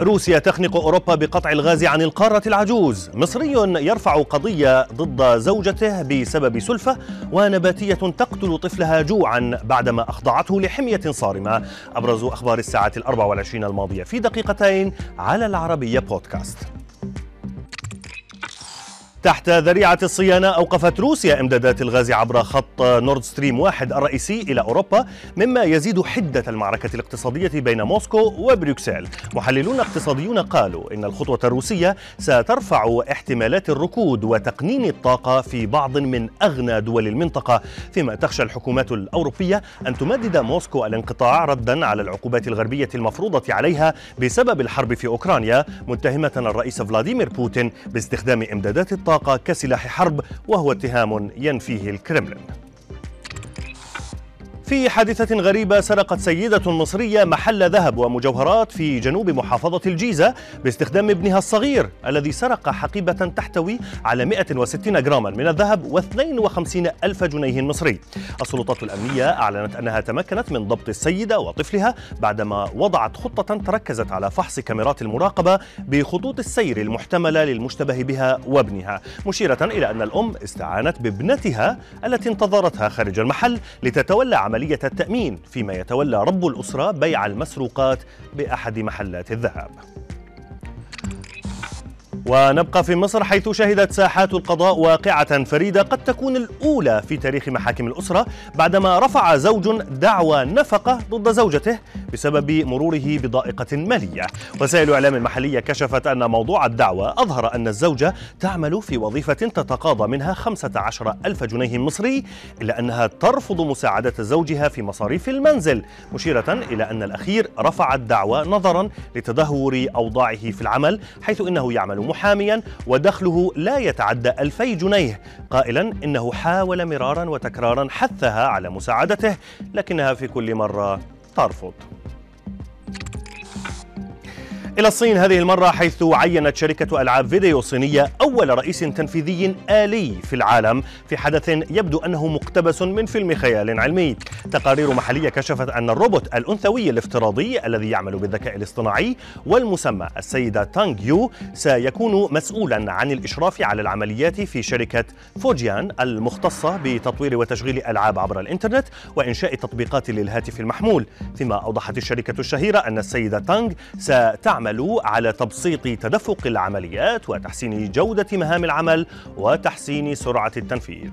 روسيا تخنق أوروبا بقطع الغاز عن القارة العجوز، مصري يرفع قضية ضد زوجته بسبب سلفة ونباتية تقتل طفلها جوعا بعدما أخضعته لحمية صارمة، أبرز أخبار الساعة الأربع والعشرين الماضية في دقيقتين على العربية بودكاست. تحت ذريعة الصيانة أوقفت روسيا إمدادات الغاز عبر خط نورد ستريم واحد الرئيسي إلى أوروبا مما يزيد حدة المعركة الاقتصادية بين موسكو وبروكسل. محللون اقتصاديون قالوا إن الخطوة الروسية سترفع احتمالات الركود وتقنين الطاقة في بعض من أغنى دول المنطقة. فيما تخشى الحكومات الأوروبية أن تمدد موسكو الانقطاع ردا على العقوبات الغربية المفروضة عليها بسبب الحرب في أوكرانيا متهمة الرئيس فلاديمير بوتين باستخدام إمدادات الطاقة الطاقة كسلاح حرب وهو اتهام ينفيه الكرملين. في حادثة غريبة سرقت سيدة مصرية محل ذهب ومجوهرات في جنوب محافظة الجيزة باستخدام ابنها الصغير الذي سرق حقيبة تحتوي على 160 جراما من الذهب و52 ألف جنيه مصري. السلطات الأمنية أعلنت أنها تمكنت من ضبط السيدة وطفلها بعدما وضعت خطة تركزت على فحص كاميرات المراقبة بخطوط السير المحتملة للمشتبه بها وابنها مشيرة إلى أن الأم استعانت بابنتها التي انتظرتها خارج المحل لتتولى عمل عملية التأمين فيما يتولى رب الأسرة بيع المسروقات بأحد محلات الذهب. ونبقى في مصر حيث شهدت ساحات القضاء واقعة فريدة قد تكون الأولى في تاريخ محاكم الأسرة بعدما رفع زوج دعوى نفقة ضد زوجته بسبب مروره بضائقة مالية. وسائل إعلام محلية كشفت أن موضوع الدعوى أظهر أن الزوجة تعمل في وظيفة تتقاضى منها 15 ألف جنيه مصري إلا أنها ترفض مساعدة زوجها في مصاريف المنزل مشيرة إلى أن الأخير رفع الدعوى نظرا لتدهور أوضاعه في العمل حيث إنه يعمل محاميا ودخله لا يتعدى ألفي جنيه. قائلا إنه حاول مرارا وتكرارا حثها على مساعدته لكنها في كل مرة ترفض. إلى الصين هذه المرة حيث عينت شركة ألعاب فيديو صينية أول رئيس تنفيذي آلي في العالم في حدث يبدو أنه مقتبس من فيلم خيال علمي. تقارير محلية كشفت أن الروبوت الأنثوي الافتراضي الذي يعمل بالذكاء الاصطناعي والمسمى السيدة تانغ يو سيكون مسؤولا عن الإشراف على العمليات في شركة فوجيان المختصة بتطوير وتشغيل ألعاب عبر الإنترنت وإنشاء تطبيقات للهاتف المحمول. فيما أوضحت الشركة الشهيرة أن السيدة تانغ ستعمل يعمل على تبسيط تدفق العمليات وتحسين جودة مهام العمل وتحسين سرعة التنفيذ.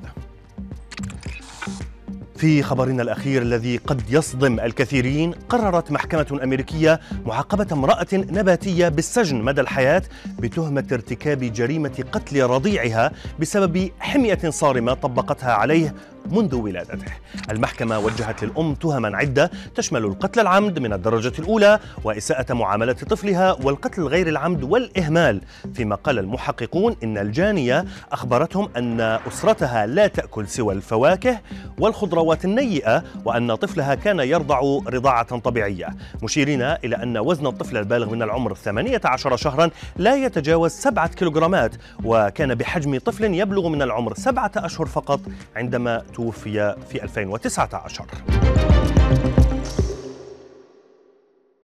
في خبرنا الأخير الذي قد يصدم الكثيرين قررت محكمة أمريكية معاقبة امرأة نباتية بالسجن مدى الحياة بتهمة ارتكاب جريمة قتل رضيعها بسبب حمية صارمة طبقتها عليه منذ ولادته. المحكمة وجهت للأم تهما عدة تشمل القتل العمد من الدرجة الأولى وإساءة معاملة طفلها والقتل غير العمد والإهمال. فيما قال المحققون إن الجانية أخبرتهم أن أسرتها لا تأكل سوى الفواكه والخضروات النيئة وأن طفلها كان يرضع رضاعة طبيعية. مشيرين إلى أن وزن الطفل البالغ من العمر 18 شهرا لا يتجاوز 7 كيلوغرامات وكان بحجم طفل يبلغ من العمر سبعة أشهر فقط عندما توفي في 2019